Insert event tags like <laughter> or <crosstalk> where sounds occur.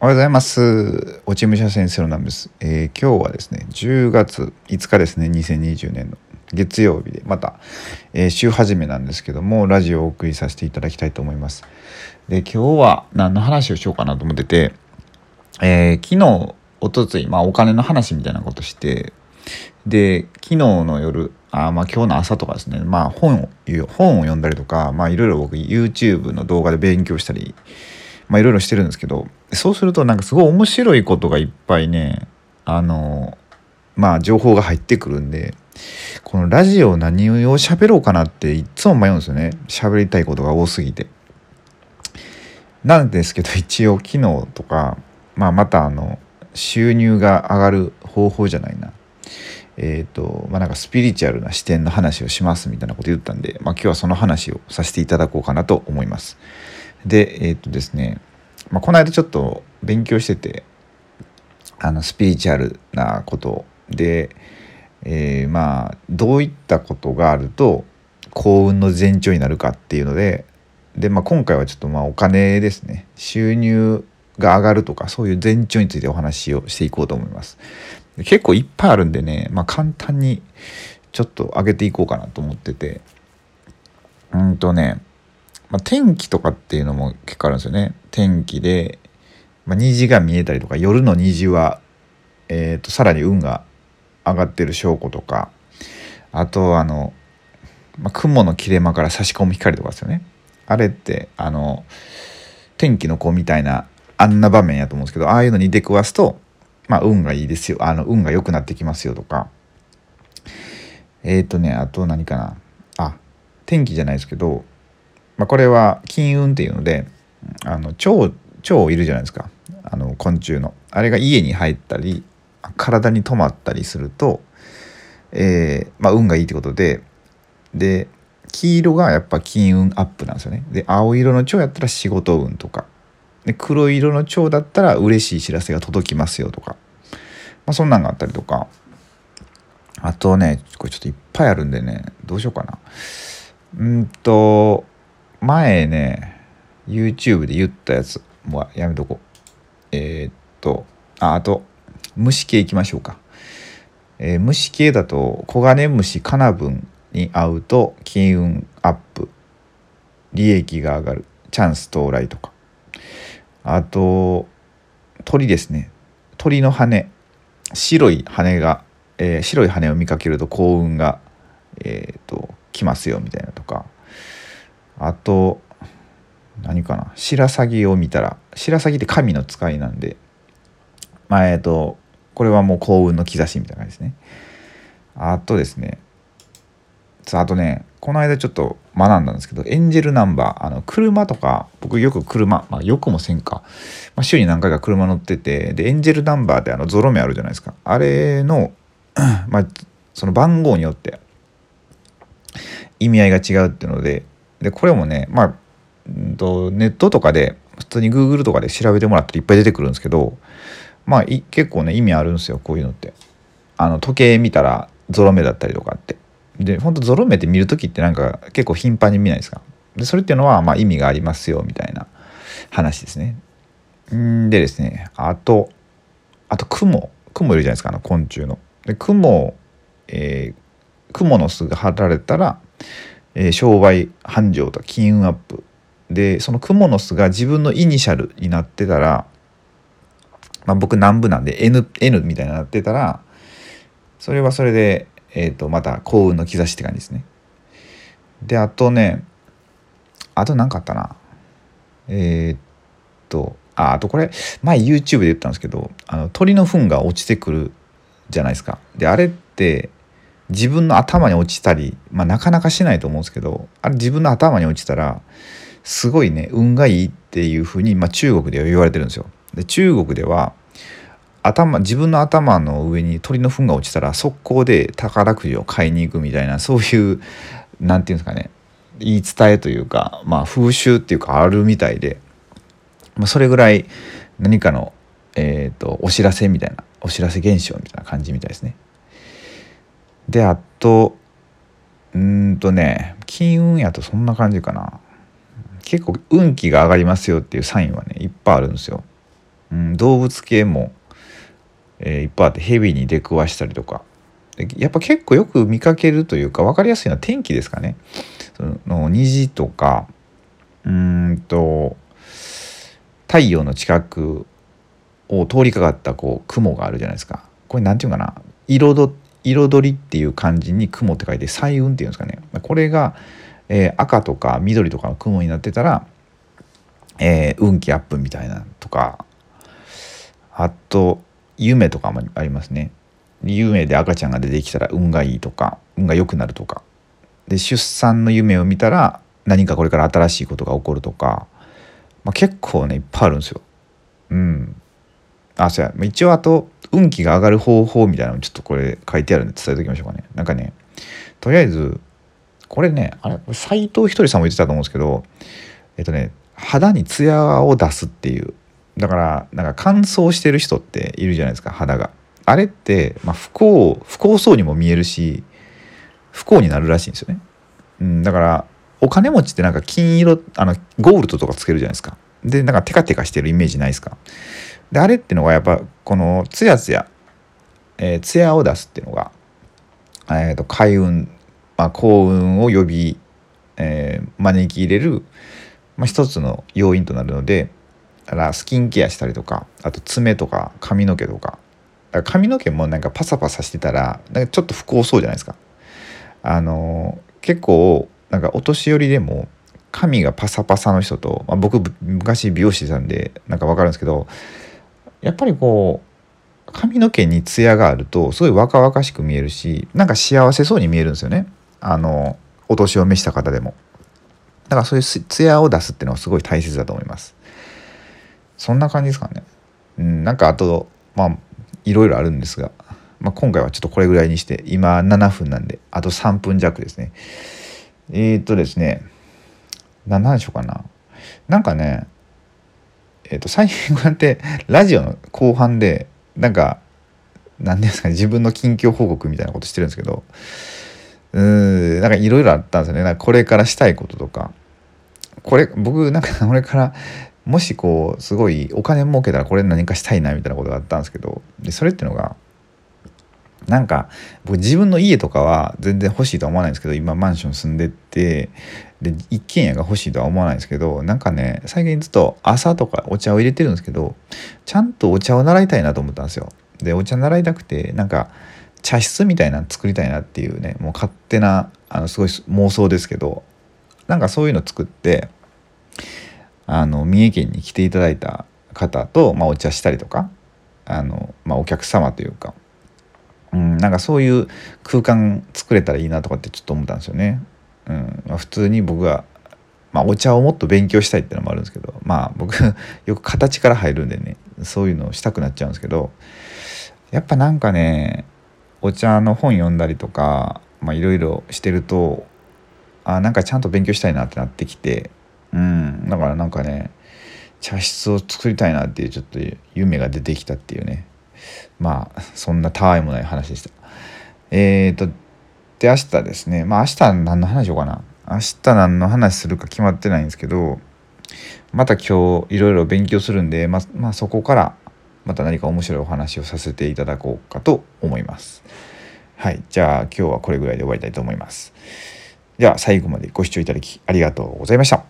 おはようございます。落ち武者先生のナムです、えー今日はですね、10月5日ですね、2020年の月曜日で、また、えー週始めなんですけども、ラジオをお送りさせていただきたいと思います。で、今日は何の話をしようかなと思ってて、えー昨日、おとつい、まあお金の話みたいなことして、で、昨日の夜、あまあ今日の朝とかですね、まあ本を、本を読んだりとか、まあいろいろ僕 YouTube の動画で勉強したり、まあいろいろしてるんですけどそうするとなんかすごい面白いことがいっぱいねあのまあ情報が入ってくるんでこのラジオ何を喋ろうかなっていっつも迷うんですよね喋りたいことが多すぎて。なんですけど一応昨日とか、まあ、またあの収入が上がる方法じゃないなえっ、とまあなんかスピリチュアルな視点の話をしますみたいなこと言ったんで、まあ、今日はその話をさせていただこうかなと思います。でえっ、とですね、まあ、この間ちょっと勉強しててあのスピリチュアルなことで、えーまあどういったことがあると幸運の前兆になるかっていうのでで、まあ、今回はちょっとまあお金ですね。収入が上がるとかそういう前兆についてお話をしていこうと思います。結構いっぱいあるんでね、まあ、簡単にちょっと上げていこうかなと思ってて。うんとねまあ、天気とかっていうのも結構あるんですよね。天気で、まあ、虹が見えたりとか夜の虹は、えー、とさらに運が上がってる証拠とかあとあの、まあ、雲の切れ間から差し込む光とかですよね。あれってあの天気の子みたいなあんな場面やと思うんですけどああいうのに出くわすと、まあ、運がいいですよ。あの運が良くなってきますよとか。えっ、とねあと何かな。あ天気じゃないですけどまあ、これは金運っていうのであの蝶蝶いるじゃないですか。あの昆虫の。あれが家に入ったり体に止まったりすると、えーまあ、運がいいってことでで黄色がやっぱ金運アップなんですよね。で青色の蝶やったら仕事運とか。で黒色の蝶だったら嬉しい知らせが届きますよとか、まあ、そんなんがあったりとか。あとねこれちょっといっぱいあるんでねどうしようかな。うんと前ね YouTube で言ったやつもうやめとこう。えーっとああと虫系いきましょうか、えー虫系だとコガネムシカナブンに会うと金運アップ。利益が上がる。チャンス到来とか。あと鳥ですね。鳥の羽。白い羽が、えー白い羽を見かけると幸運がえっと来ますよみたいなとか。あと何かな？白鷺を見たら白鷺って神の使いなんでまあえっとこれはもう幸運の兆しみたいな感じですね。あとですねあとねこの間ちょっと学んだんですけどエンジェルナンバーあの車とか僕よく車まあよくもせんか、まあ、週に何回か車乗っててでエンジェルナンバーってあのゾロ目あるじゃないですか。あれのまあその番号によって意味合いが違うっていうのででこれもねまあとネットとかで普通に Google とかで調べてもらったらいっぱい出てくるんですけどまあ結構ね意味あるんですよこういうのって。あの時計見たらゾロ目だったりとかって。でほんとゾロ目って見る時ってなんか結構頻繁に見ないですか。でそれっていうのはまあ意味がありますよみたいな話ですね。んでですねあとあと雲雲いるじゃないですかあの昆虫の。で雲、えー、雲の巣が張られたらえー商売繁盛と金運アップでそのクモの巣が自分のイニシャルになってたら、まあ、僕南部なんで N, N みたいになってたらそれはそれで、えー、とまた幸運の兆しって感じですね。であとねあと何かあったなえーっとああとこれ前 YouTube で言ったんですけどあの鳥の糞が落ちてくるじゃないですか。であれって自分の頭に落ちたり、まあ、なかなかしないと思うんですけどあれ自分の頭に落ちたらすごいね運がいいっていうふうに、まあ、中国では言われてるんですよ。で中国では頭自分の頭の上に鳥の糞が落ちたら速攻で宝くじを買いに行くみたいなそういうなんていうんですかね言い伝えというか、まあ、風習っていうかあるみたいで、まあ、それぐらい何かの、えー、とお知らせみたいなお知らせ現象みたいな感じみたいですね。であとうんとね金運やとそんな感じかな結構運気が上がりますよっていうサインはねいっぱいあるんですようん、動物系も、えー、いっぱいあってヘビに出くわしたりとかやっぱ結構よく見かけるというか分かりやすいのは天気ですかね。その虹とかうんと太陽の近くを通りかかったこう雲があるじゃないですか。これ何て言うかな彩彩りっていう漢字に雲って書いて彩雲っていうんですかね。これが、えー、赤とか緑とかの雲になってたら、えー、運気アップみたいなとかあと夢とかもありますね。夢で赤ちゃんが出てきたら運がいいとか運が良くなるとかで出産の夢を見たら何かこれから新しいことが起こるとか、まあ、結構ねいっぱいあるんですよ。うん。あそうや一応あと運気が上がる方法みたいなのちょっとこれ書いてあるんで伝えておきましょうかね。なんかねとりあえずこれねあれ斎藤ひとりさんも言ってたと思うんですけどえっとね肌にツヤを出すっていうだからなんか乾燥してる人っているじゃないですか肌が。あれって、まあ、不幸不幸そうにも見えるし不幸になるらしいんですよね。うん、だからお金持ちってなんか金色あのゴールドとかつけるじゃないですか。でなんかテカテカしてるイメージないですか。であれってのはやっぱこのツヤツヤ、えー、ツヤを出すっていうのが、えーと、開運、まあ、幸運を呼び、えー、招き入れる、まあ、一つの要因となるのでだからスキンケアしたりとかあと爪とか髪の毛とかか髪の毛もなんかパサパサしてたらなんかちょっと不幸そうじゃないですか。あの結構なんかお年寄りでも髪がパサパサの人と、まあ、僕昔美容師さんでなんか分かるんですけどやっぱりこう髪の毛にツヤがあるとすごい若々しく見えるしなんか幸せそうに見えるんですよね。あのお年を召した方でも。だからそういうツヤを出すっていうのはすごい大切だと思います。そんな感じですかね。うんなんかあとまあいろいろあるんですが、まあ、今回はちょっとこれぐらいにして今7分なんであと3分弱ですね。えー、っとですね何でしょうかな。なんかねえー、と最近こうやってラジオの後半でなんか何ですかね自分の近況報告みたいなことしてるんですけどうーんなんかいろいろあったんですよね。なんかこれからしたいこととか。これ僕なんかこれからもしこうすごいお金儲けたらこれ何かしたいなみたいなことがあったんですけどでそれっていうのがなんか僕自分の家とかは全然欲しいとは思わないんですけど今マンション住んでってで一軒家が欲しいとは思わないんですけどなんかね最近ずっと朝とかお茶を入れてるんですけどちゃんとお茶を習いたいなと思ったんですよ。でお茶習いたくてなんか茶室みたいなの作りたいなっていうねもう勝手なあのすごい妄想ですけどなんかそういうの作ってあの三重県に来ていただいた方と、まあ、お茶したりとかあの、まあ、お客様というかうん、なんかそういう空間作れたらいいなとかってちょっと思ったんですよね。うんまあ、普通に僕は、まあ、お茶をもっと勉強したいっていうのもあるんですけどまあ僕 <laughs> よく形から入るんでねそういうのをしたくなっちゃうんですけどやっぱなんかねお茶の本読んだりとかいろいろしてるとあなんかちゃんと勉強したいなってなってきてうんだからなんかね茶室を作りたいなっていうちょっと夢が出てきたっていうねまあそんなたわいもない話でした。えーとで明日ですねまあ明日何の話しようかな明日何の話するか決まってないんですけどまた今日いろいろ勉強するんで、ままあ、そこからまた何か面白いお話をさせていただこうかと思います。はい。じゃあ今日はこれぐらいで終わりたいと思います。では最後までご視聴いただきありがとうございました。